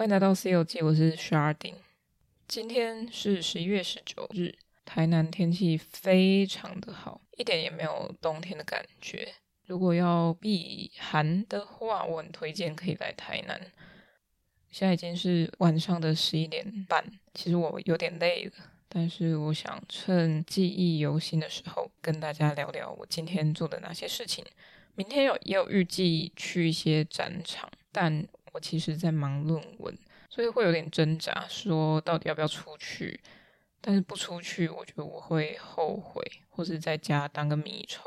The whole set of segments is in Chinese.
欢迎来到 C 游记，我是 Sharding。今天是十一月十九日，台南天气非常的好，一点也没有冬天的感觉。如果要避寒的话，我很推荐可以来台南。现在已经是晚上的十一点半，其实我有点累了，但是我想趁记忆犹新的时候，跟大家聊聊我今天做的哪些事情。明天有也有预计去一些展场，但我其实在忙论文，所以会有点挣扎，说到底要不要出去。但是不出去，我觉得我会后悔，或是在家当个米虫，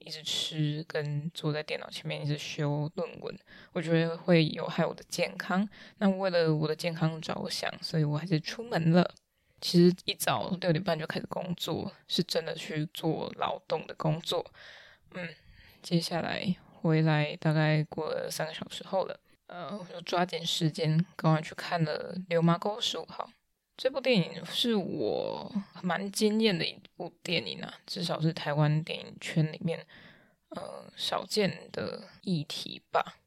一直吃跟坐在电脑前面一直修论文，我觉得会有害我的健康。那为了我的健康着想，所以我还是出门了。其实一早六点半就开始工作，是真的去做劳动的工作。嗯，接下来回来大概过了三个小时后了。呃，我就抓紧时间，赶快去看了《流麻沟十五号》这部电影，是我蛮惊艳的一部电影啊，至少是台湾电影圈里面呃少见的议题吧。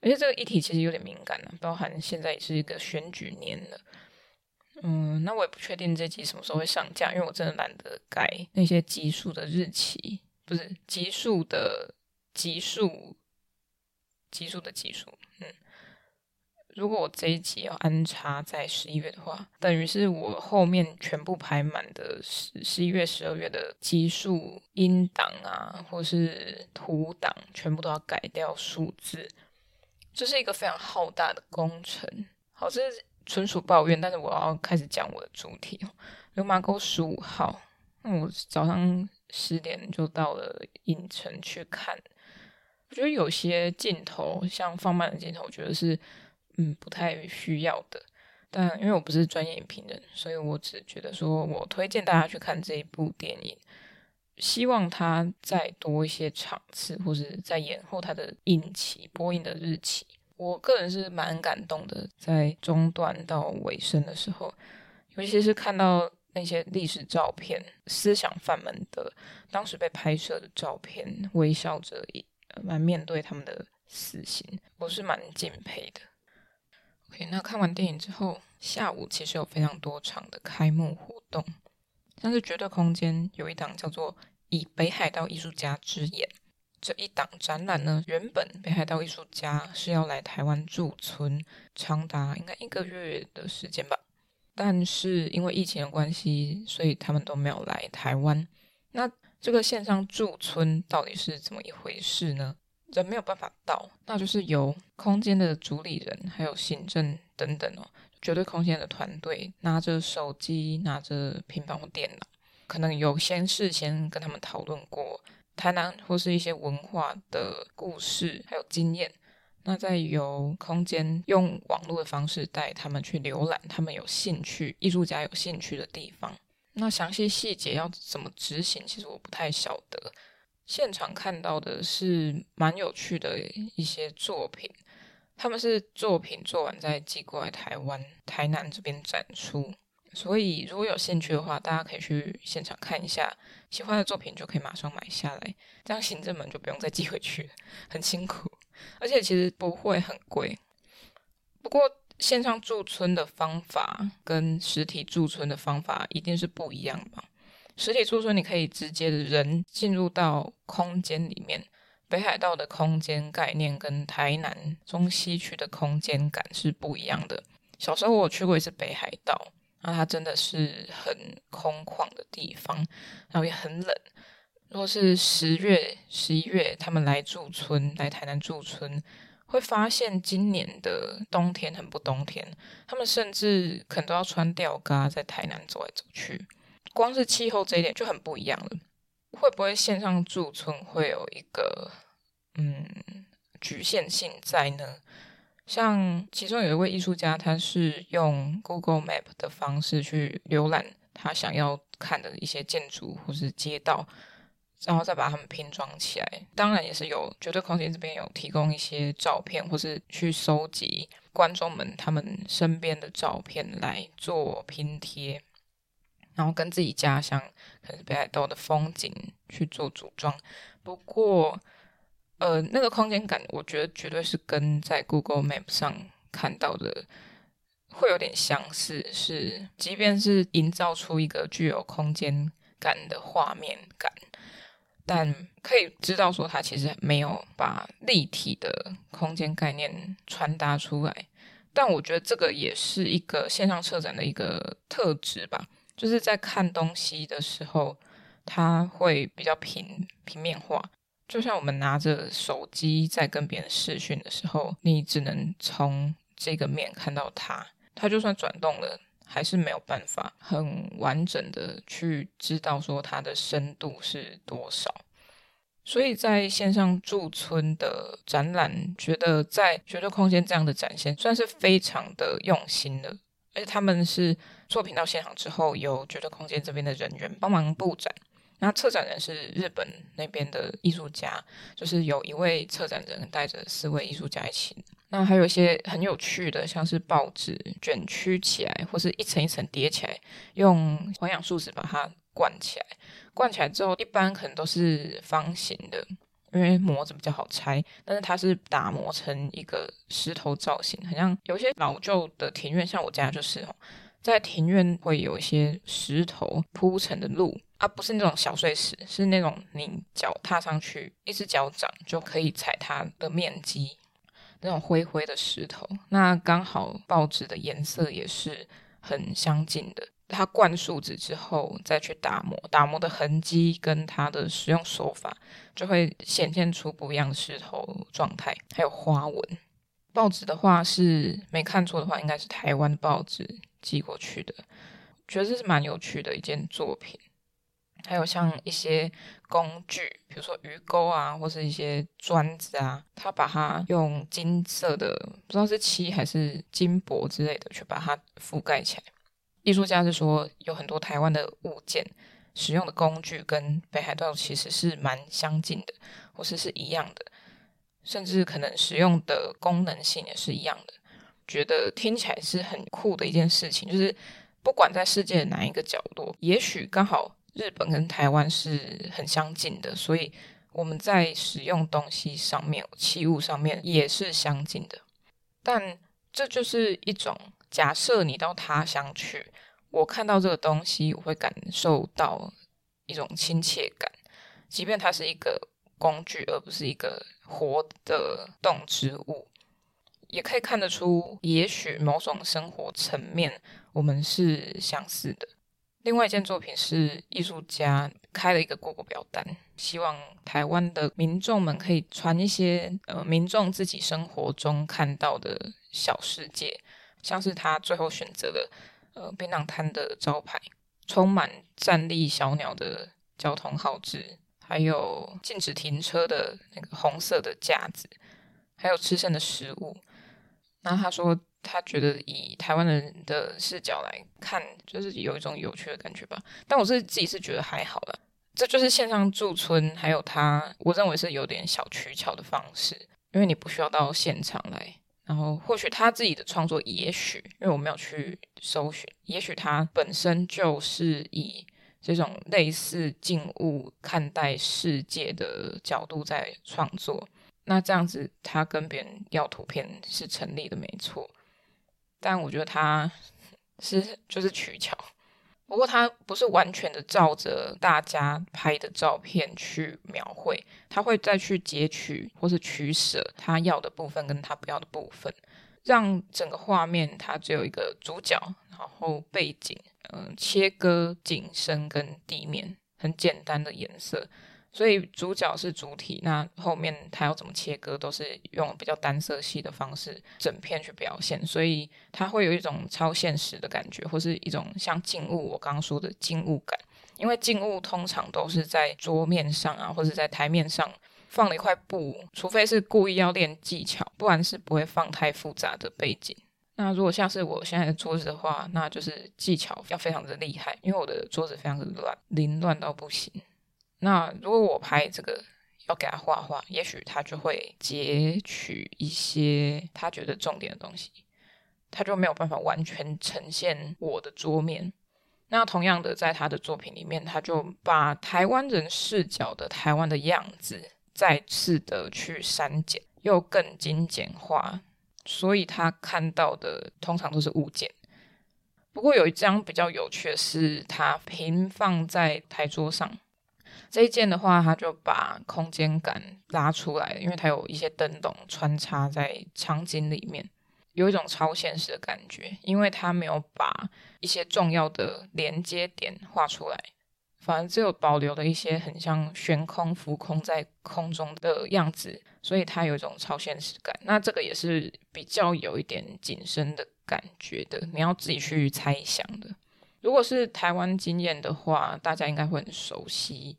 而且这个议题其实有点敏感啊，包含现在也是一个选举年了。嗯，那我也不确定这集什么时候会上架，因为我真的懒得改那些集数的日期，不是集数的集数，集数的集数，如果我这一集要安插在十一月的话，等于是我后面全部排满的十十一月、十二月的集数音档啊，或是图档，全部都要改掉数字，这是一个非常浩大的工程。好，这是纯属抱怨，但是我要开始讲我的主题哦。流麻沟十五号，那我早上十点就到了影城去看，我觉得有些镜头，像放慢的镜头，我觉得是。嗯，不太需要的，但因为我不是专业影评人，所以我只觉得说我推荐大家去看这一部电影，希望它再多一些场次，或是再延后它的影期播映的日期。我个人是蛮感动的，在中段到尾声的时候，尤其是看到那些历史照片，思想犯们的当时被拍摄的照片，微笑着一蛮面对他们的死刑，我是蛮敬佩的。OK，那看完电影之后，下午其实有非常多场的开幕活动，像是绝对空间有一档叫做“以北海道艺术家之眼”这一档展览呢，原本北海道艺术家是要来台湾驻村，长达应该一个月的时间吧，但是因为疫情的关系，所以他们都没有来台湾。那这个线上驻村到底是怎么一回事呢？人没有办法到，那就是由空间的主理人还有行政等等哦，绝对空间的团队拿着手机、拿着平板或电脑，可能有先事先跟他们讨论过台南或是一些文化的故事还有经验，那再由空间用网络的方式带他们去浏览他们有兴趣、艺术家有兴趣的地方。那详细细节要怎么执行，其实我不太晓得。现场看到的是蛮有趣的一些作品，他们是作品做完再寄过来台湾台南这边展出，所以如果有兴趣的话，大家可以去现场看一下，喜欢的作品就可以马上买下来，这样行政们就不用再寄回去了，很辛苦，而且其实不会很贵。不过线上驻村的方法跟实体驻村的方法一定是不一样吧？实体驻村，你可以直接人进入到空间里面。北海道的空间概念跟台南中西区的空间感是不一样的。小时候我去过一次北海道，那它真的是很空旷的地方，然后也很冷。如果是十月、十一月，他们来驻村，来台南驻村，会发现今年的冬天很不冬天，他们甚至可能都要穿吊嘎在台南走来走去。光是气候这一点就很不一样了，会不会线上驻村会有一个嗯局限性在呢？像其中有一位艺术家，他是用 Google Map 的方式去浏览他想要看的一些建筑或是街道，然后再把它们拼装起来。当然也是有绝对空间这边有提供一些照片，或是去收集观众们他们身边的照片来做拼贴。然后跟自己家乡，可能是北海道的风景去做组装。不过，呃，那个空间感，我觉得绝对是跟在 Google Map 上看到的会有点相似，是即便是营造出一个具有空间感的画面感，但可以知道说它其实没有把立体的空间概念传达出来。但我觉得这个也是一个线上策展的一个特质吧，就是在看东西的时候，它会比较平平面化。就像我们拿着手机在跟别人视讯的时候，你只能从这个面看到它，它就算转动了，还是没有办法很完整的去知道说它的深度是多少。所以在线上驻村的展览，觉得在绝对空间这样的展现，算是非常的用心的。而且他们是作品到现场之后，由绝对空间这边的人员帮忙布展。那策展人是日本那边的艺术家，就是有一位策展人带着四位艺术家一起。那还有一些很有趣的，像是报纸卷曲起来，或是一层一层叠起来，用环氧树脂把它灌起来。灌起来之后，一般可能都是方形的，因为模子比较好拆。但是它是打磨成一个石头造型，好像有些老旧的庭院，像我家就是哦，在庭院会有一些石头铺成的路。啊，不是那种小碎石，是那种你脚踏上去，一只脚掌就可以踩它的面积，那种灰灰的石头。那刚好报纸的颜色也是很相近的。它灌树脂之后再去打磨，打磨的痕迹跟它的使用手法，就会显现出不一样的石头状态，还有花纹。报纸的话是没看错的话，应该是台湾报纸寄过去的，觉得这是蛮有趣的一件作品。还有像一些工具，比如说鱼钩啊，或是一些砖子啊，他把它用金色的，不知道是漆还是金箔之类的，去把它覆盖起来。艺术家是说，有很多台湾的物件使用的工具跟北海道其实是蛮相近的，或是是一样的，甚至可能使用的功能性也是一样的。觉得听起来是很酷的一件事情，就是不管在世界的哪一个角落，也许刚好。日本跟台湾是很相近的，所以我们在使用东西上面、器物上面也是相近的。但这就是一种假设，你到他乡去，我看到这个东西，我会感受到一种亲切感，即便它是一个工具，而不是一个活的动植物，也可以看得出，也许某种生活层面，我们是相似的。另外一件作品是艺术家开了一个 Google 表单，希望台湾的民众们可以传一些呃民众自己生活中看到的小世界，像是他最后选择了呃槟榔摊的招牌，充满站立小鸟的交通号志，还有禁止停车的那个红色的架子，还有吃剩的食物。那他说。他觉得以台湾人的视角来看，就是有一种有趣的感觉吧。但我是自己是觉得还好了。这就是线上驻村，还有他，我认为是有点小取巧的方式，因为你不需要到现场来。然后或许他自己的创作，也许因为我没有去搜寻，也许他本身就是以这种类似静物看待世界的角度在创作。那这样子，他跟别人要图片是成立的，没错。但我觉得他是就是取巧，不过他不是完全的照着大家拍的照片去描绘，他会再去截取或是取舍他要的部分跟他不要的部分，让整个画面它只有一个主角，然后背景，嗯，切割景深跟地面，很简单的颜色。所以主角是主体，那后面他要怎么切割，都是用比较单色系的方式整片去表现，所以它会有一种超现实的感觉，或是一种像静物，我刚刚说的静物感。因为静物通常都是在桌面上啊，或者在台面上放了一块布，除非是故意要练技巧，不然是不会放太复杂的背景。那如果像是我现在的桌子的话，那就是技巧要非常的厉害，因为我的桌子非常的乱，凌乱到不行。那如果我拍这个要给他画画，也许他就会截取一些他觉得重点的东西，他就没有办法完全呈现我的桌面。那同样的，在他的作品里面，他就把台湾人视角的台湾的样子再次的去删减，又更精简化，所以他看到的通常都是物件。不过有一张比较有趣的是，它平放在台桌上。这一件的话，它就把空间感拉出来，因为它有一些灯笼穿插在场景里面，有一种超现实的感觉。因为它没有把一些重要的连接点画出来，反而只有保留了一些很像悬空浮空在空中的样子，所以它有一种超现实感。那这个也是比较有一点紧身的感觉的，你要自己去猜想的。如果是台湾经验的话，大家应该会很熟悉。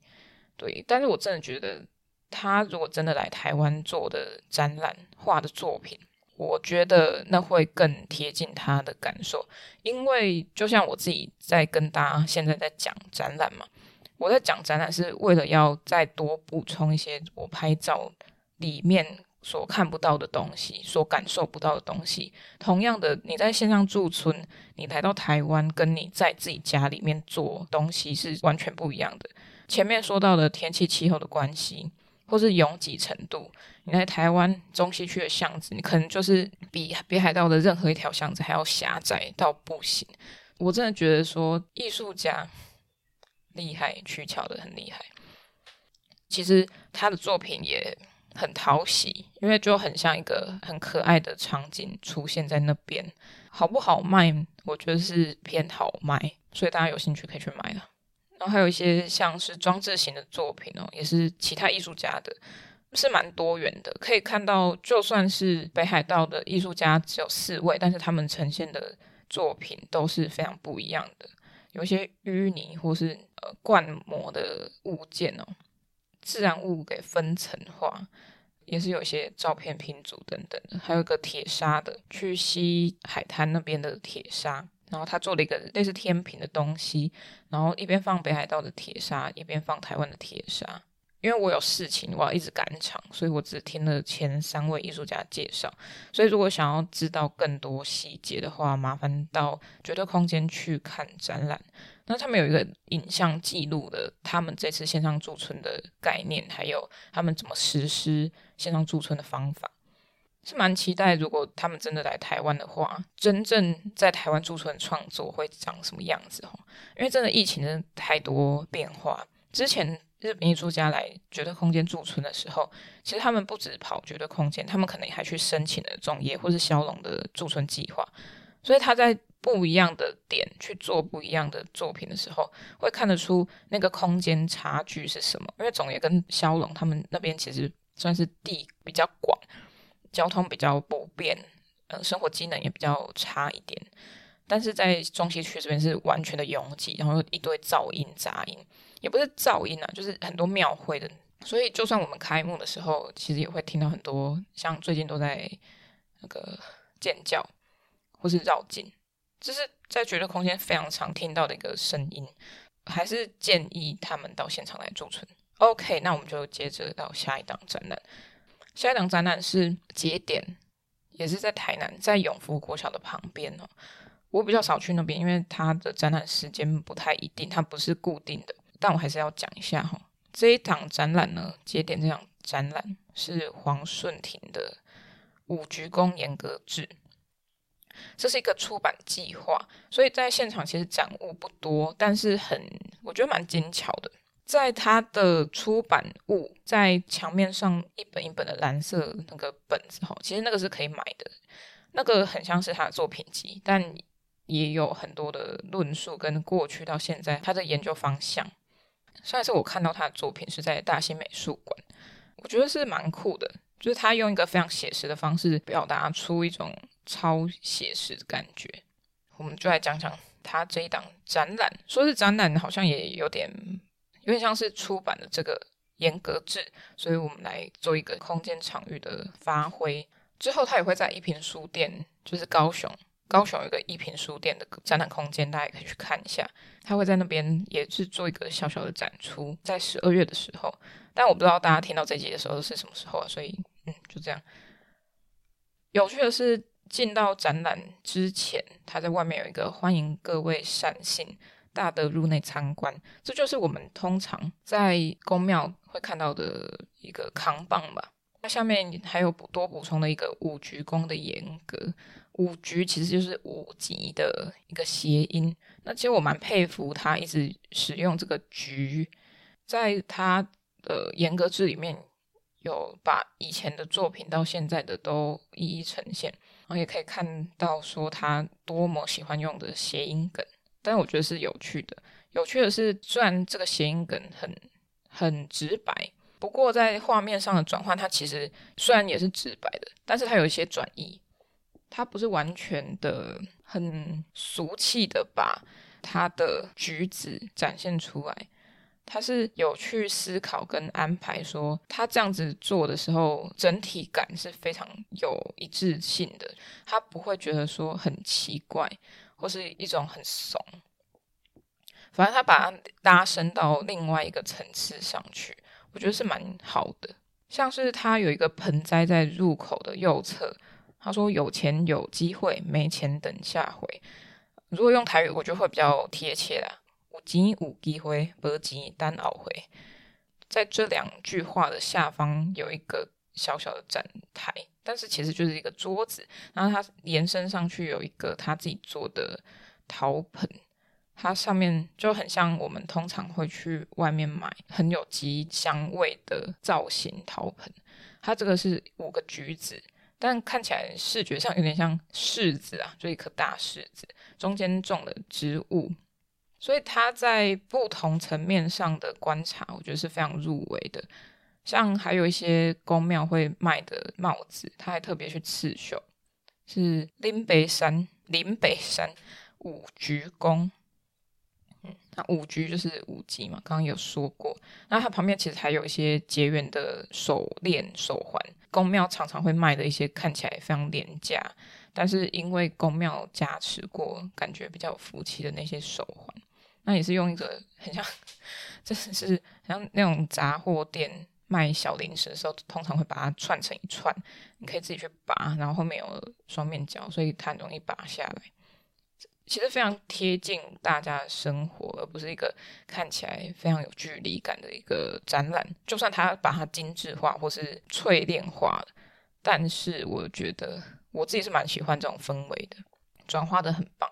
对，但是我真的觉得，他如果真的来台湾做的展览画的作品，我觉得那会更贴近他的感受。因为就像我自己在跟大家现在在讲展览嘛，我在讲展览是为了要再多补充一些我拍照里面所看不到的东西，所感受不到的东西。同样的，你在线上驻村，你来到台湾，跟你在自己家里面做东西是完全不一样的。前面说到的天气气候的关系，或是拥挤程度，你在台湾中西区的巷子，你可能就是比北海道的任何一条巷子还要狭窄到不行。我真的觉得说艺术家厉害，取巧的很厉害。其实他的作品也很讨喜，因为就很像一个很可爱的场景出现在那边。好不好卖？我觉得是偏好卖，所以大家有兴趣可以去买了。然后还有一些像是装置型的作品哦，也是其他艺术家的，是蛮多元的。可以看到，就算是北海道的艺术家只有四位，但是他们呈现的作品都是非常不一样的。有一些淤泥或是呃灌模的物件哦，自然物给分层化，也是有一些照片拼组等等的。还有一个铁砂的，去吸海滩那边的铁砂。然后他做了一个类似天平的东西，然后一边放北海道的铁砂，一边放台湾的铁砂。因为我有事情，我要一直赶场，所以我只听了前三位艺术家介绍。所以如果想要知道更多细节的话，麻烦到绝对空间去看展览。那他们有一个影像记录的他们这次线上驻村的概念，还有他们怎么实施线上驻村的方法。是蛮期待，如果他们真的来台湾的话，真正在台湾驻村创作会长什么样子？因为真的疫情真的太多变化。之前日本艺术家来绝对空间驻村的时候，其实他们不止跑绝对空间，他们可能还去申请了种业或是骁龙的驻村计划。所以他在不一样的点去做不一样的作品的时候，会看得出那个空间差距是什么。因为种业跟骁龙他们那边其实算是地比较广。交通比较不便，呃，生活机能也比较差一点。但是在中西区这边是完全的拥挤，然后一堆噪音杂音，也不是噪音啊，就是很多庙会的。所以就算我们开幕的时候，其实也会听到很多，像最近都在那个尖叫或是绕境，就是在绝对空间非常常听到的一个声音。还是建议他们到现场来驻村。OK，那我们就接着到下一档展览。下一档展览是节点，也是在台南，在永福国小的旁边哦。我比较少去那边，因为它的展览时间不太一定，它不是固定的。但我还是要讲一下哈，这一档展览呢，节点这档展览是黄顺庭的《五鞠躬严格制》，这是一个出版计划，所以在现场其实展物不多，但是很，我觉得蛮精巧的。在他的出版物在墙面上一本一本的蓝色那个本子哈，其实那个是可以买的，那个很像是他的作品集，但也有很多的论述跟过去到现在他的研究方向。上一次我看到他的作品是在大兴美术馆，我觉得是蛮酷的，就是他用一个非常写实的方式表达出一种超写实的感觉。我们就来讲讲他这一档展览，说是展览，好像也有点。有点像是出版的这个严格制，所以我们来做一个空间场域的发挥。之后，他也会在一品书店，就是高雄，高雄有一个一品书店的展览空间，大家也可以去看一下。他会在那边也是做一个小小的展出，在十二月的时候。但我不知道大家听到这集的时候是什么时候啊，所以嗯，就这样。有趣的是，进到展览之前，他在外面有一个欢迎各位善信。大的入内参观，这就是我们通常在宫庙会看到的一个扛棒吧。那下面还有补多补充的一个五局宫的严格，五局其实就是五级的一个谐音。那其实我蛮佩服他一直使用这个局，在他的严格制里面有把以前的作品到现在的都一一呈现，然后也可以看到说他多么喜欢用的谐音梗。但我觉得是有趣的，有趣的是虽然这个谐音梗很很直白。不过，在画面上的转换，它其实虽然也是直白的，但是它有一些转移，它不是完全的很俗气的把它的举止展现出来，它是有去思考跟安排，说他这样子做的时候，整体感是非常有一致性的，他不会觉得说很奇怪，或是一种很怂，反正他把它拉升到另外一个层次上去。我觉得是蛮好的，像是他有一个盆栽在入口的右侧，他说有钱有机会，没钱等下回。如果用台语，我觉得会比较贴切啦。有钱有机会，没钱等后回。在这两句话的下方有一个小小的展台，但是其实就是一个桌子，然后它延伸上去有一个他自己做的陶盆。它上面就很像我们通常会去外面买很有吉祥味的造型陶盆，它这个是五个橘子，但看起来视觉上有点像柿子啊，就一颗大柿子，中间种了植物，所以它在不同层面上的观察，我觉得是非常入围的。像还有一些宫庙会卖的帽子，它还特别去刺绣，是林北山林北山五鞠躬。嗯，那五鞠就是五级嘛，刚刚有说过。那它旁边其实还有一些结缘的手链、手环，宫庙常常会卖的一些看起来非常廉价，但是因为宫庙加持过，感觉比较有福气的那些手环，那也是用一个很像，真的是很像那种杂货店卖小零食的时候，通常会把它串成一串，你可以自己去拔，然后后面有双面胶，所以它很容易拔下来。其实非常贴近大家的生活，而不是一个看起来非常有距离感的一个展览。就算它把它精致化或是淬炼化了，但是我觉得我自己是蛮喜欢这种氛围的，转化的很棒。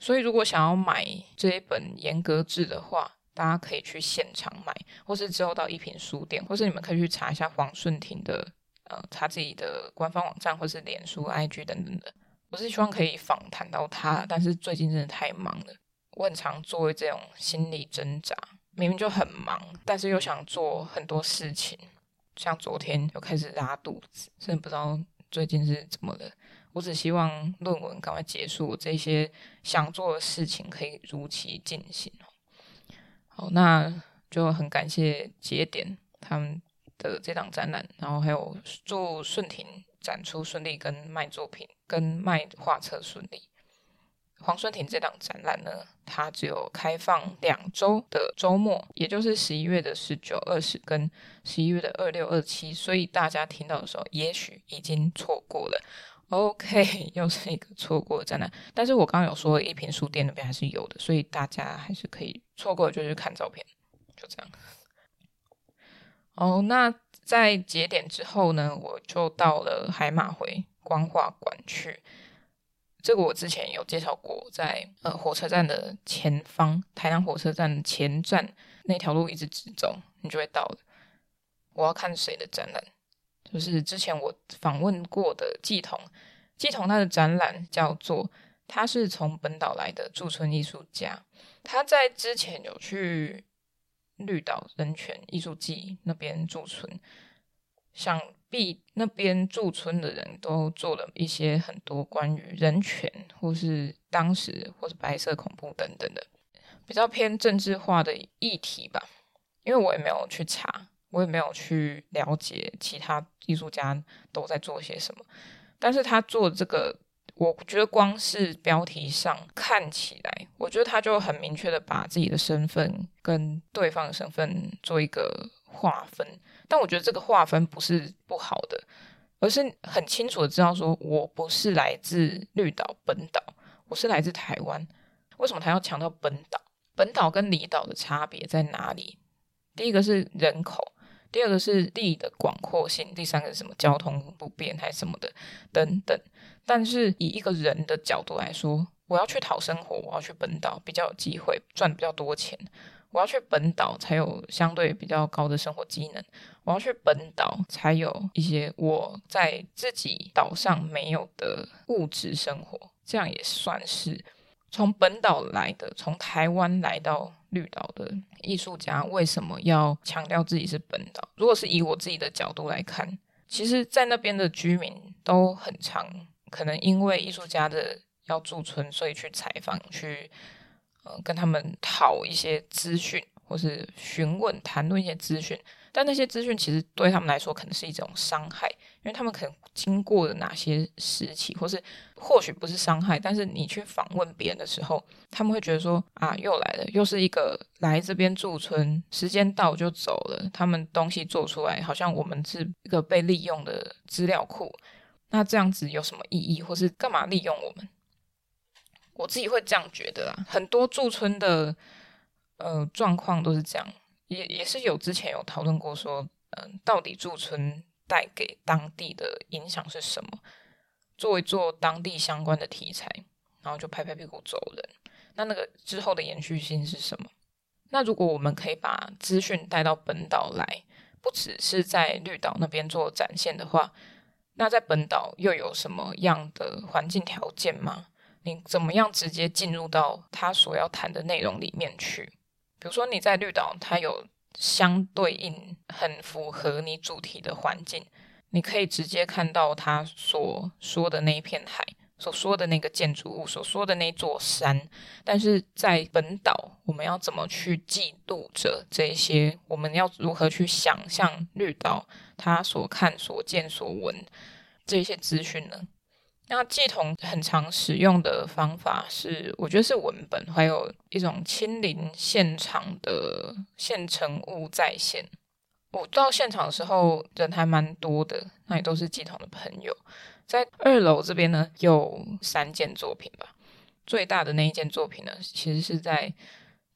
所以如果想要买这一本严格制的话，大家可以去现场买，或是之后到一品书店，或是你们可以去查一下黄顺庭的呃他自己的官方网站，或是脸书、IG 等等的。我是希望可以访谈到他，但是最近真的太忙了。我很常做这种心理挣扎，明明就很忙，但是又想做很多事情。像昨天又开始拉肚子，真的不知道最近是怎么了。我只希望论文赶快结束，这些想做的事情可以如期进行。好，那就很感谢节点他们的这档展览，然后还有祝顺庭展出顺利，跟卖作品。跟卖画册顺利。黄顺庭这档展览呢，它只有开放两周的周末，也就是十一月的十九、二十跟十一月的二六、二七，所以大家听到的时候，也许已经错过了。OK，又是一个错过的展览。但是我刚刚有说，一品书店那边还是有的，所以大家还是可以错过就去看照片，就这样。哦，那在节点之后呢，我就到了海马回。光画馆去，这个我之前有介绍过，在呃火车站的前方，台南火车站前站那条路一直直走，你就会到了。我要看谁的展览，就是之前我访问过的季彤，季彤他的展览叫做“他是从本岛来的驻村艺术家”，他在之前有去绿岛人权艺术季那边驻村，想必那边驻村的人都做了一些很多关于人权，或是当时或是白色恐怖等等的比较偏政治化的议题吧。因为我也没有去查，我也没有去了解其他艺术家都在做些什么。但是他做这个，我觉得光是标题上看起来，我觉得他就很明确的把自己的身份跟对方的身份做一个划分。但我觉得这个划分不是不好的，而是很清楚的知道说，我不是来自绿岛本岛，我是来自台湾。为什么他要强调本岛？本岛跟离岛的差别在哪里？第一个是人口，第二个是地的广阔性，第三个是什么交通不便还是什么的等等。但是以一个人的角度来说，我要去讨生活，我要去本岛比较有机会赚比较多钱。我要去本岛才有相对比较高的生活机能，我要去本岛才有一些我在自己岛上没有的物质生活，这样也算是从本岛来的，从台湾来到绿岛的艺术家为什么要强调自己是本岛？如果是以我自己的角度来看，其实，在那边的居民都很常，可能因为艺术家的要驻村，所以去采访去。跟他们讨一些资讯，或是询问、谈论一些资讯，但那些资讯其实对他们来说可能是一种伤害，因为他们可能经过了哪些时期，或是或许不是伤害，但是你去访问别人的时候，他们会觉得说啊，又来了，又是一个来这边驻村，时间到就走了，他们东西做出来，好像我们是一个被利用的资料库，那这样子有什么意义，或是干嘛利用我们？我自己会这样觉得啦，很多驻村的呃状况都是这样，也也是有之前有讨论过说，嗯、到底驻村带给当地的影响是什么？做一做当地相关的题材，然后就拍拍屁股走人。那那个之后的延续性是什么？那如果我们可以把资讯带到本岛来，不只是在绿岛那边做展现的话，那在本岛又有什么样的环境条件吗？你怎么样直接进入到他所要谈的内容里面去？比如说你在绿岛，他有相对应很符合你主题的环境，你可以直接看到他所说的那一片海，所说的那个建筑物，所说的那座山。但是在本岛，我们要怎么去记录着这些？我们要如何去想象绿岛他所看、所见、所闻这些资讯呢？那乩童很常使用的方法是，我觉得是文本，还有一种亲临现场的现成物再现。我到现场的时候人还蛮多的，那也都是乩童的朋友。在二楼这边呢，有三件作品吧。最大的那一件作品呢，其实是在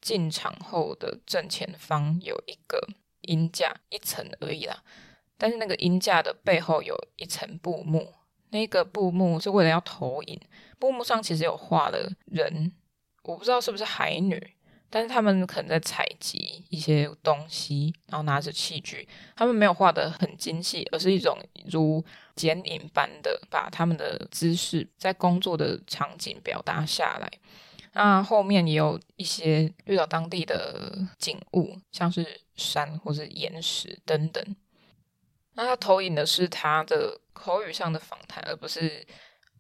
进场后的正前方有一个音架，一层而已啦。但是那个音架的背后有一层布幕。那个布幕是为了要投影，布幕上其实有画了人，我不知道是不是海女，但是他们可能在采集一些东西，然后拿着器具，他们没有画的很精细，而是一种如剪影般的把他们的姿势在工作的场景表达下来。那后面也有一些遇到当地的景物，像是山或是岩石等等。那他投影的是他的口语上的访谈，而不是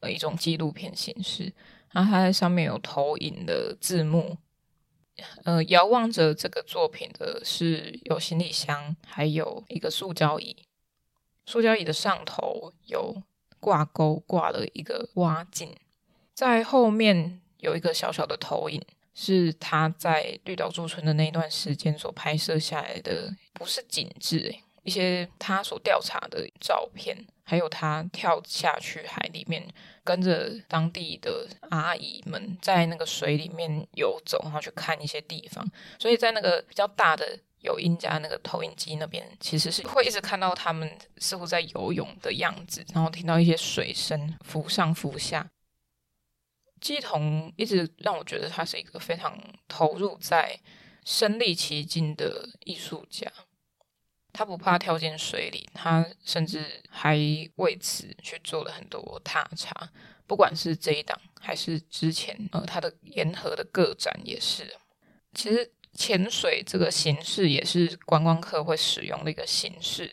呃一种纪录片形式。然后他在上面有投影的字幕，呃，遥望着这个作品的是有行李箱，还有一个塑胶椅。塑胶椅的上头有挂钩，挂了一个蛙镜。在后面有一个小小的投影，是他在绿岛驻村的那段时间所拍摄下来的，不是景致诶。一些他所调查的照片，还有他跳下去海里面，跟着当地的阿姨们在那个水里面游走，然后去看一些地方。所以在那个比较大的有音家那个投影机那边，其实是会一直看到他们似乎在游泳的样子，然后听到一些水声浮上浮下。季童一直让我觉得他是一个非常投入在身历其境的艺术家。他不怕跳进水里，他甚至还为此去做了很多踏查。不管是这一档，还是之前呃他的沿河的个展也是。其实潜水这个形式也是观光客会使用的一个形式。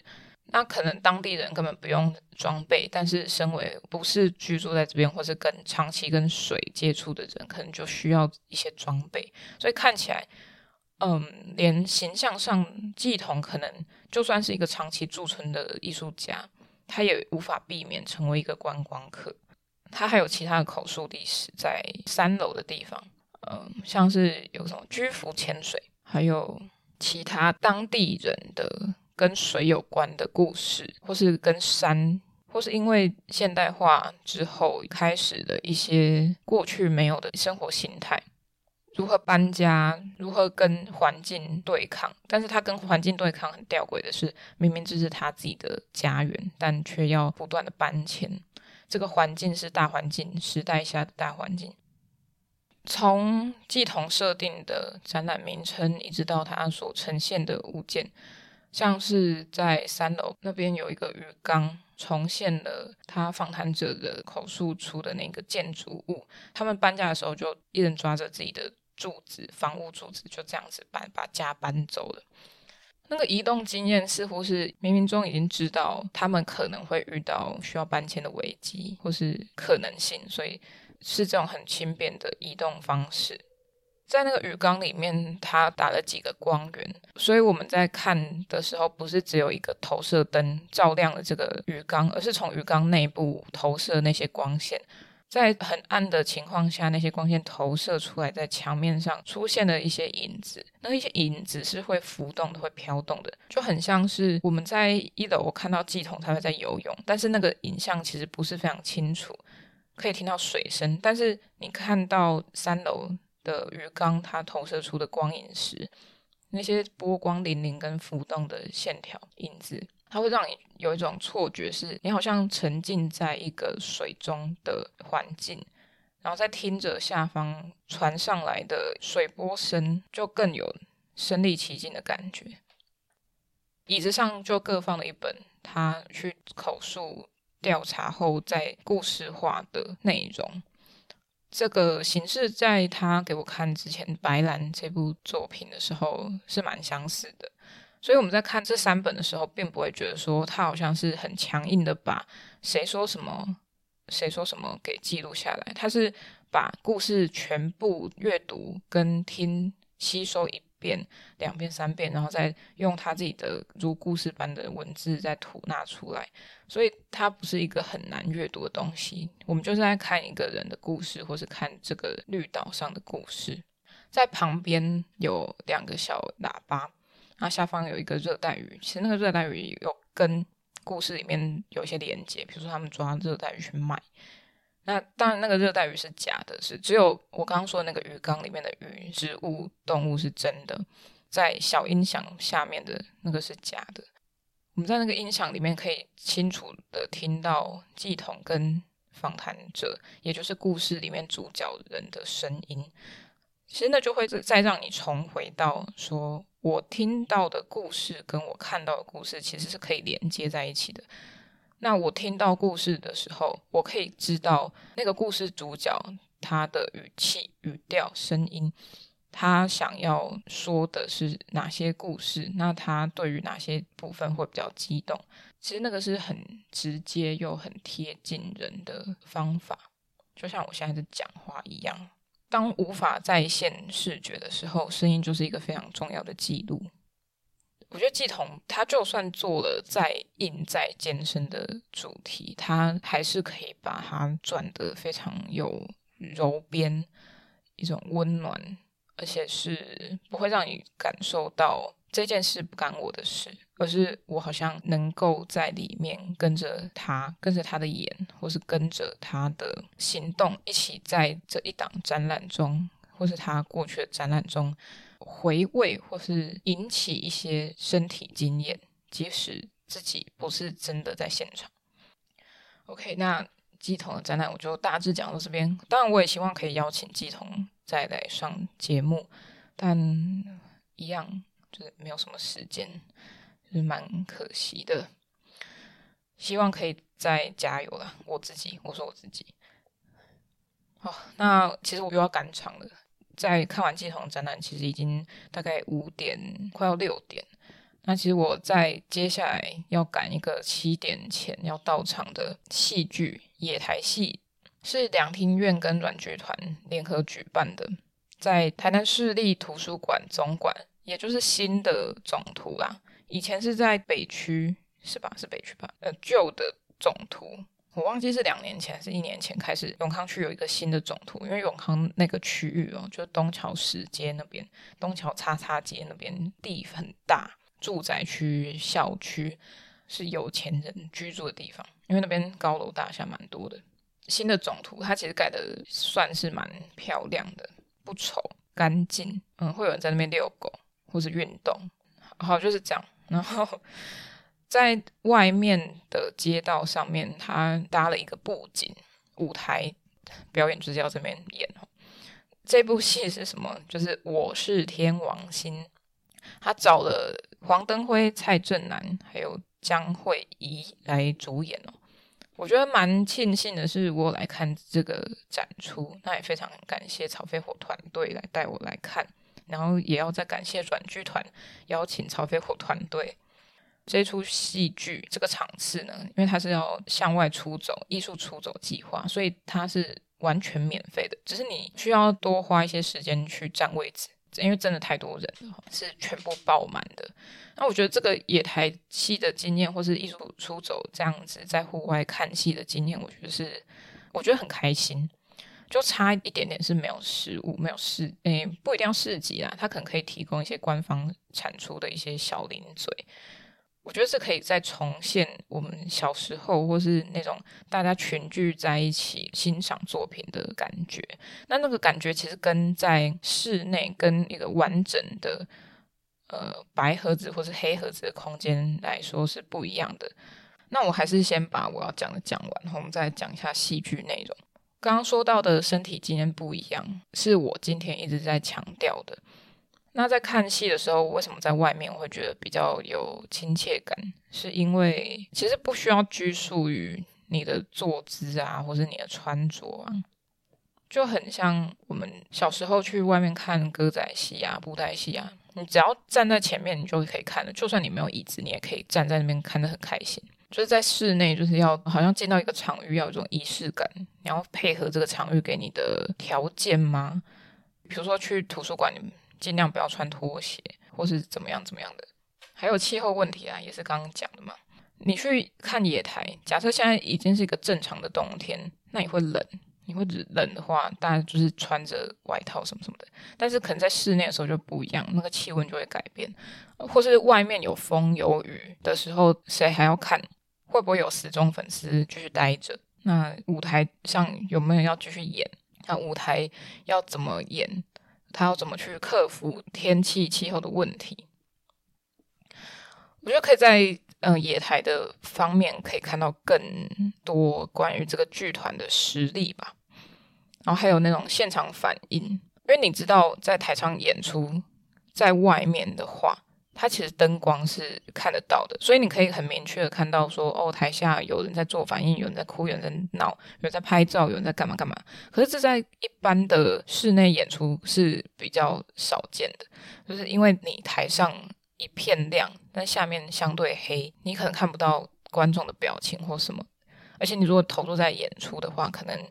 那可能当地人根本不用装备，但是身为不是居住在这边，或是跟长期跟水接触的人，可能就需要一些装备。所以看起来。嗯，连形象上，乩童可能就算是一个长期驻村的艺术家，他也无法避免成为一个观光客。他还有其他的口述历史，在三楼的地方，嗯，像是有什么居服潜水，还有其他当地人的跟水有关的故事，或是跟山，或是因为现代化之后开始的一些过去没有的生活形态。如何搬家，如何跟环境对抗。但是他跟环境对抗很吊诡的是，明明这是他自己的家园，但却要不断的搬迁。这个环境是大环境，时代下的大环境。从季彤设定的展览名称，一直到他所呈现的物件，像是在三楼那边有一个鱼缸，重现了他访谈者的口述出的那个建筑物。他们搬家的时候，就一人抓着自己的柱子，房屋柱子，就这样子搬把家搬走了。那个移动经验似乎是冥冥中已经知道他们可能会遇到需要搬迁的危机或是可能性，所以。是这种很轻便的移动方式，在那个鱼缸里面，它打了几个光源，所以我们在看的时候，不是只有一个投射灯照亮了这个鱼缸，而是从鱼缸内部投射那些光线，在很暗的情况下，那些光线投射出来，在墙面上出现了一些影子，那一些影子是会浮动的，会飘动的，就很像是我们在一楼我看到季彤他会在游泳，但是那个影像其实不是非常清楚。可以听到水声，但是你看到三楼的鱼缸，它投射出的光影时，那些波光粼粼跟浮动的线条影子，它会让你有一种错觉，是你好像沉浸在一个水中的环境，然后在听着下方传上来的水波声，就更有身临其境的感觉。椅子上就各放了一本，他去口述。调查后再故事化的内容，这个形式在他给我看之前《白兰》这部作品的时候是蛮相似的，所以我们在看这三本的时候，并不会觉得说他好像是很强硬的把谁说什么谁说什么给记录下来，他是把故事全部阅读跟听吸收一遍、两遍、三遍，然后再用他自己的如故事般的文字再吐纳出来，所以它不是一个很难阅读的东西。我们就是在看一个人的故事，或是看这个绿岛上的故事。在旁边有两个小喇叭，那下方有一个热带鱼。其实那个热带鱼有跟故事里面有一些连接，比如说他们抓热带鱼去卖。那当然，那个热带鱼是假的，是只有我刚刚说的那个鱼缸里面的鱼、植物、动物是真的，在小音响下面的那个是假的。我们在那个音响里面可以清楚的听到系统跟访谈者，也就是故事里面主角人的声音。其实那就会再让你重回到说，我听到的故事跟我看到的故事其实是可以连接在一起的。那我听到故事的时候，我可以知道那个故事主角他的语气、语调、声音，他想要说的是哪些故事？那他对于哪些部分会比较激动？其实那个是很直接又很贴近人的方法，就像我现在在讲话一样。当无法再现视觉的时候，声音就是一个非常重要的记录。我觉得季彤他就算做了再硬再艰深的主题，他还是可以把它转得非常有柔边，一种温暖，而且是不会让你感受到这件事不干我的事，而是我好像能够在里面跟着他，跟着他的眼，或是跟着他的行动，一起在这一档展览中，或是他过去的展览中。回味或是引起一些身体经验，即使自己不是真的在现场。OK，那季彤的展览我就大致讲到这边。当然，我也希望可以邀请季彤再来上节目，但一样就是没有什么时间，就是蛮可惜的。希望可以再加油了，我自己，我说我自己。好，那其实我又要赶场了。在看完季彤展览，其实已经大概五点，快要六点。那其实我在接下来要赶一个七点前要到场的戏剧《野台戏》，是两厅院跟软剧团联合举办的，在台南市立图书馆总馆，也就是新的总图啦。以前是在北区，是吧？是北区吧？呃，旧的总图。我忘记是两年前还是一年前开始，永康区有一个新的总图，因为永康那个区域哦，就东桥石街那边，东桥叉叉街那边地很大，住宅区、校区是有钱人居住的地方，因为那边高楼大厦蛮多的。新的总图它其实盖的算是蛮漂亮的，不丑，干净，嗯，会有人在那边遛狗或是运动，好，就是这样。然后在外面的街道上面，他搭了一个布景舞台，表演就是要这边演。这部戏是什么？就是《我是天王星》，他找了黄登辉、蔡正南还有江慧仪来主演哦。我觉得蛮庆幸的是，我来看这个展出，那也非常感谢草飞火团队来带我来看，然后也要再感谢软剧团邀请曹飞火团队。这出戏剧这个场次呢，因为它是要向外出走艺术出走计划，所以它是完全免费的，只是你需要多花一些时间去占位置。因为真的太多人了，是全部爆满的。那我觉得这个野台戏的经验，或是艺术出走这样子在户外看戏的经验，我觉得是我觉得很开心。就差一点点是没有食物，没有市，诶，不一定要市集啦，他可能可以提供一些官方产出的一些小零嘴。我觉得是可以再重现我们小时候，或是那种大家群聚在一起欣赏作品的感觉。那那个感觉其实跟在室内跟一个完整的呃白盒子或是黑盒子的空间来说是不一样的。那我还是先把我要讲的讲完，然后我们再讲一下戏剧内容。刚刚说到的身体经验不一样，是我今天一直在强调的。那在看戏的时候，为什么在外面我会觉得比较有亲切感？是因为其实不需要拘束于你的坐姿啊，或是你的穿着啊，就很像我们小时候去外面看歌仔戏啊、布袋戏啊，你只要站在前面，你就可以看了。就算你没有椅子，你也可以站在那边看得很开心。就是在室内，就是要好像进到一个场域，要有一种仪式感，你要配合这个场域给你的条件吗？比如说去图书馆，尽量不要穿拖鞋，或是怎么样怎么样的。还有气候问题啊，也是刚刚讲的嘛。你去看野台，假设现在已经是一个正常的冬天，那你会冷，你会冷的话，大家就是穿着外套什么什么的。但是可能在室内的时候就不一样，那个气温就会改变，或是外面有风有雨的时候，谁还要看？会不会有死忠粉丝继续待着？那舞台上有没有要继续演？那舞台要怎么演？他要怎么去克服天气气候的问题？我觉得可以在嗯、野台的方面可以看到更多关于这个剧团的实力吧。然后还有那种现场反应，因为你知道在台上演出，在外面的话。它其实灯光是看得到的，所以你可以很明确的看到说，哦，台下有人在做反应，有人在哭，有人在闹，有人在拍照，有人在干嘛干嘛。可是这在一般的室内演出是比较少见的，就是因为你台上一片亮，但下面相对黑，你可能看不到观众的表情或什么。而且你如果投入在演出的话，可能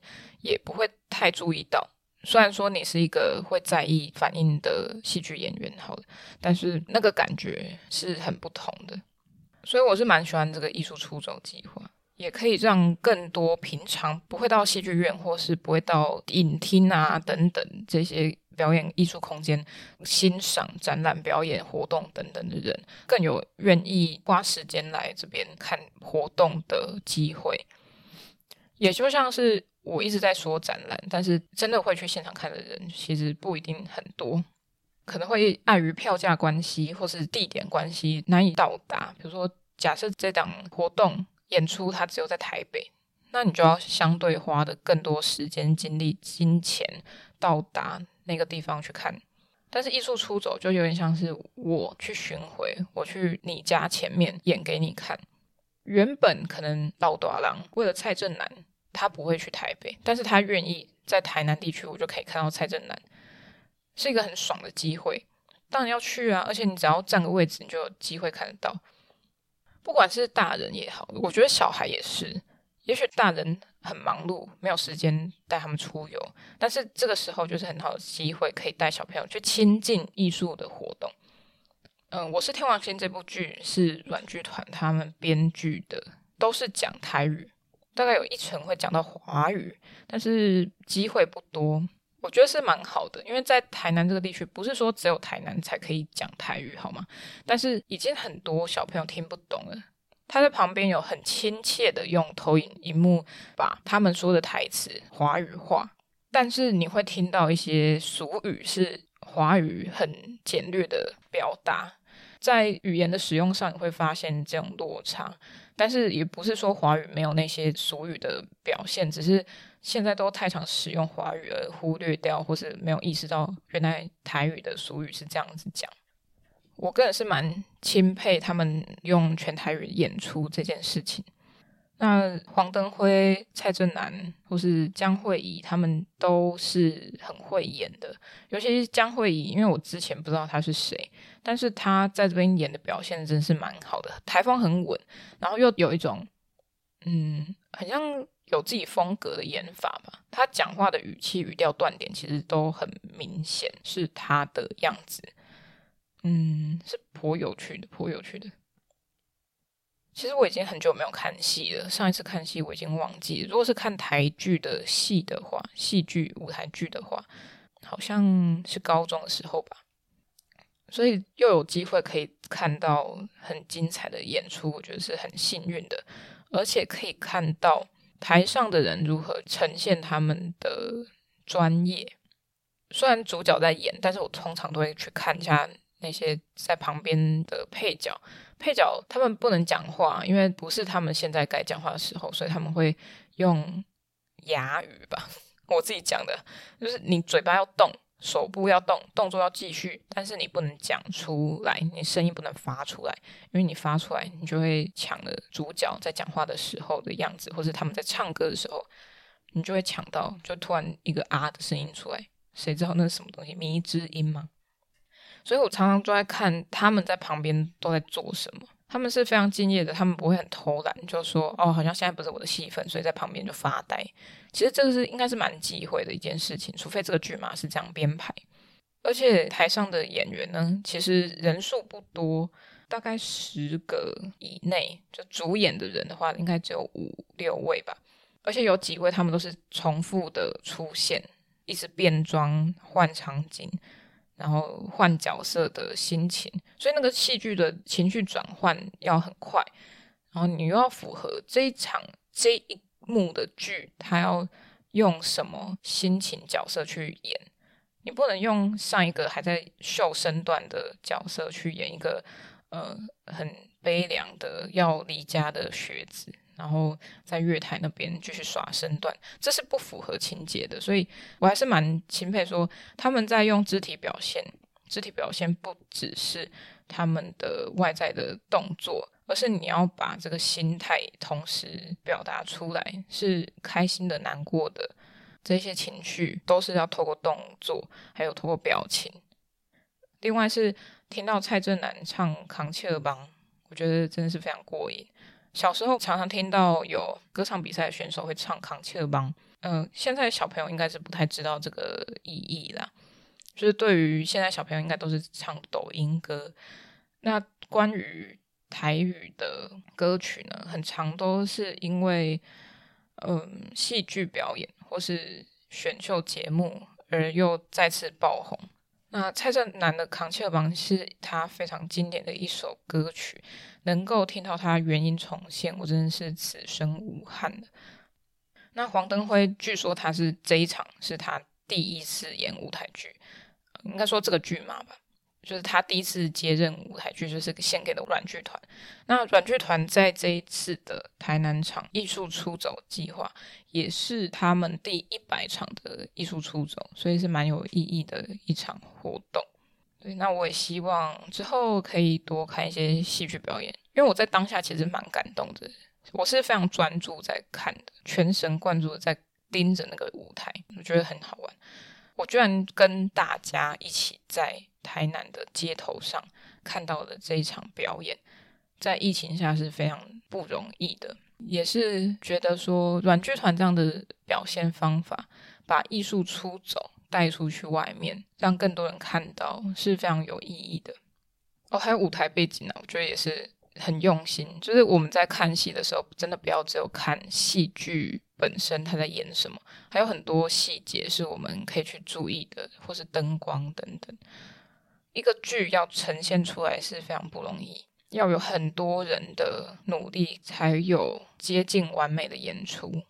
也不会太注意到。虽然说你是一个会在意反应的戏剧演员，好了，但是那个感觉是很不同的。所以我是蛮喜欢这个艺术出走计划，也可以让更多平常不会到戏剧院或是不会到影厅啊等等这些表演艺术空间欣赏展览、表演活动等等的人，更有愿意花时间来这边看活动的机会。也就像是。我一直在说展览，但是真的会去现场看的人其实不一定很多，可能会碍于票价关系或是地点关系难以到达。比如说，假设这档活动演出它只有在台北，那你就要相对花的更多时间、精力、金钱到达那个地方去看。但是艺术出走就有点像是我去巡回，我去你家前面演给你看。原本可能老大郎为了蔡正南。他不会去台北，但是他愿意在台南地区，我就可以看到蔡正南，是一个很爽的机会。当然要去啊，而且你只要占个位置，你就有机会看得到。不管是大人也好，我觉得小孩也是。也许大人很忙碌，没有时间带他们出游，但是这个时候就是很好的机会，可以带小朋友去亲近艺术的活动。嗯，我是天王星这部剧是软剧团他们编剧的，都是讲台语。大概有一成会讲到华语，但是机会不多。我觉得是蛮好的，因为在台南这个地区，不是说只有台南才可以讲台语，好吗？但是已经很多小朋友听不懂了。他在旁边有很亲切的用投影荧幕把他们说的台词华语化，但是你会听到一些俗语是华语很简略的表达，在语言的使用上你会发现这种落差。但是也不是说华语没有那些俗语的表现，只是现在都太常使用华语而忽略掉，或是没有意识到原来台语的俗语是这样子讲。我个人是蛮钦佩他们用全台语演出这件事情。那黄登辉、蔡正南或是江惠仪，他们都是很会演的。尤其是江惠仪，因为我之前不知道他是谁，但是他在这边演的表现真是蛮好的，台风很稳，然后又有一种嗯，很像有自己风格的演法吧。他讲话的语气、语调、断点，其实都很明显是他的样子。嗯，是颇有趣的，颇有趣的。其实我已经很久没有看戏了，上一次看戏我已经忘记了。如果是看台剧的戏的话，戏剧舞台剧的话，好像是高中的时候吧。所以又有机会可以看到很精彩的演出，我觉得是很幸运的。而且可以看到台上的人如何呈现他们的专业。虽然主角在演，但是我通常都会去看一下那些在旁边的配角。配角他们不能讲话，因为不是他们现在该讲话的时候，所以他们会用哑语吧。我自己讲的，就是你嘴巴要动，手部要动，动作要继续，但是你不能讲出来，你声音不能发出来，因为你发出来，你就会抢了主角在讲话的时候的样子，或是他们在唱歌的时候，你就会抢到，就突然一个啊的声音出来，谁知道那是什么东西？迷之音吗？所以我常常都在看他们在旁边都在做什么。他们是非常敬业的，他们不会很偷懒，就说哦，好像现在不是我的戏份，所以在旁边就发呆。其实这个是应该是蛮忌讳的一件事情，除非这个剧码是这样编排。而且台上的演员呢，其实人数不多，大概十个以内，就主演的人的话，应该只有五六位吧。而且有几位他们都是重复的出现，一直变装换场景。然后换角色的心情，所以那个戏剧的情绪转换要很快，然后你又要符合这一场这一幕的剧，他要用什么心情角色去演，你不能用上一个还在秀身段的角色去演一个呃很悲凉的要离家的学子。然后在月台那边继续耍身段，这是不符合情节的，所以我还是蛮钦佩说他们在用肢体表现，肢体表现不只是他们的外在的动作，而是你要把这个心态同时表达出来，是开心的、难过的这些情绪都是要透过动作，还有透过表情。另外是听到蔡正南唱《扛切尔邦》，我觉得真的是非常过瘾。小时候常常听到有歌唱比赛的选手会唱《扛切尔邦》，嗯，现在小朋友应该是不太知道这个意义啦。就是对于现在小朋友，应该都是唱抖音歌。那关于台语的歌曲呢，很常都是因为嗯戏剧表演或是选秀节目而又再次爆红。那蔡振南的《扛切尔邦》是他非常经典的一首歌曲。能够听到他原音重现，我真的是此生无憾了。那黄登辉据说他是这一场是他第一次演舞台剧，应该说这个剧嘛吧，就是他第一次接任舞台剧，就是献给了阮剧团。那阮剧团在这一次的台南场艺术出走计划，也是他们第一百场的艺术出走，所以是蛮有意义的一场活动。对，那我也希望之后可以多看一些戏剧表演，因为我在当下其实蛮感动的。我是非常专注在看的，全神贯注的在盯着那个舞台，我觉得很好玩。我居然跟大家一起在台南的街头上看到了这一场表演，在疫情下是非常不容易的，也是觉得说软剧团这样的表现方法，把艺术出走。带出去外面，让更多人看到是非常有意义的。哦，还有舞台背景呢，我觉得也是很用心。就是我们在看戏的时候，真的不要只有看戏剧本身他在演什么，还有很多细节是我们可以去注意的，或是灯光等等。一个剧要呈现出来是非常不容易，要有很多人的努力，才有接近完美的演出。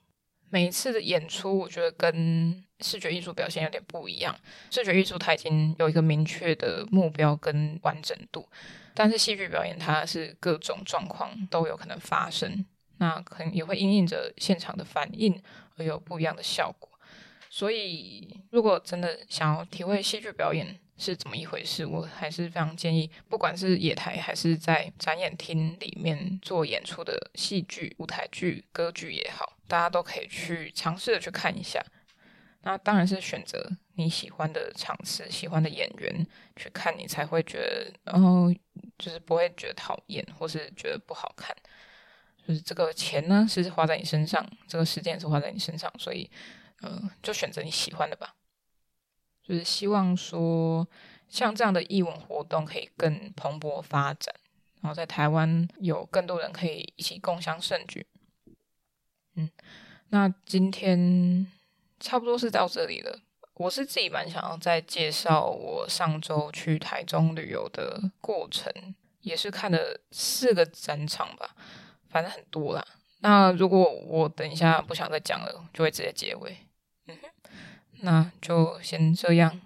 每一次的演出，我觉得跟视觉艺术表现有点不一样。视觉艺术它已经有一个明确的目标跟完整度，但是戏剧表演它是各种状况都有可能发生，那可能也会因应着现场的反应而有不一样的效果。所以，如果真的想要体会戏剧表演是怎么一回事，我还是非常建议，不管是野台还是在展演厅里面做演出的戏剧、舞台剧、歌剧也好。大家都可以去尝试的去看一下，那当然是选择你喜欢的场次、喜欢的演员去看，你才会觉得，然后就是不会觉得讨厌或是觉得不好看。就是这个钱呢是花在你身上，这个时间也是花在你身上，所以，呃，就选择你喜欢的吧。就是希望说，像这样的译文活动可以更蓬勃发展，然后在台湾有更多人可以一起共享盛举。嗯，那今天差不多是到这里了。我是自己蛮想要再介绍我上周去台中旅游的过程，也是看了四个展场吧，反正很多啦。那如果我等一下不想再讲了，就会直接结尾。嗯哼，那就先这样。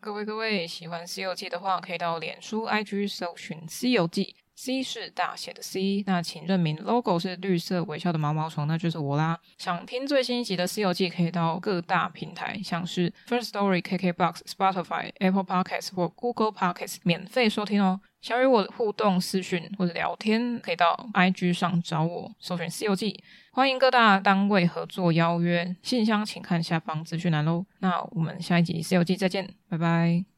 各位各位，喜欢《西游记》的话，可以到脸书、IG 搜寻《西游记》。C 是大写的 C，那请认明 logo 是绿色微笑的毛毛虫，那就是我啦。想听最新一集的《西游记》，可以到各大平台，像是 First Story、KKBox、Spotify、Apple Podcasts 或 Google Podcasts 免费收听哦。想与我互动、私讯或者聊天，可以到 IG 上找我，搜寻《西游记》。欢迎各大单位合作邀约，信箱请看下方资讯栏喽。那我们下一集《西游记》再见，拜拜。